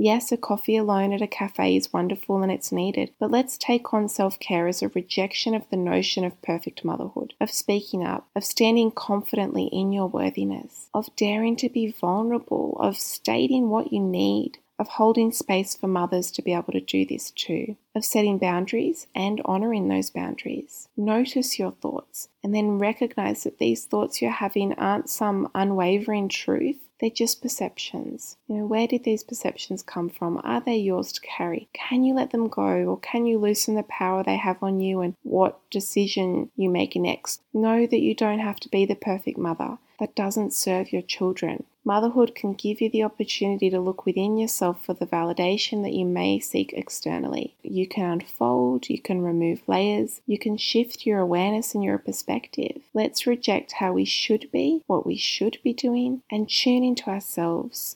Yes, a coffee alone at a cafe is wonderful and it's needed, but let's take on self care as a rejection of the notion of perfect motherhood, of speaking up, of standing confidently in your worthiness, of daring to be vulnerable, of stating what you need, of holding space for mothers to be able to do this too, of setting boundaries and honoring those boundaries. Notice your thoughts and then recognize that these thoughts you're having aren't some unwavering truth. They're just perceptions. You know, where did these perceptions come from? Are they yours to carry? Can you let them go or can you loosen the power they have on you and what decision you make next? Know that you don't have to be the perfect mother that doesn't serve your children. Motherhood can give you the opportunity to look within yourself for the validation that you may seek externally. You can unfold, you can remove layers, you can shift your awareness and your perspective. Let's reject how we should be, what we should be doing, and tune into ourselves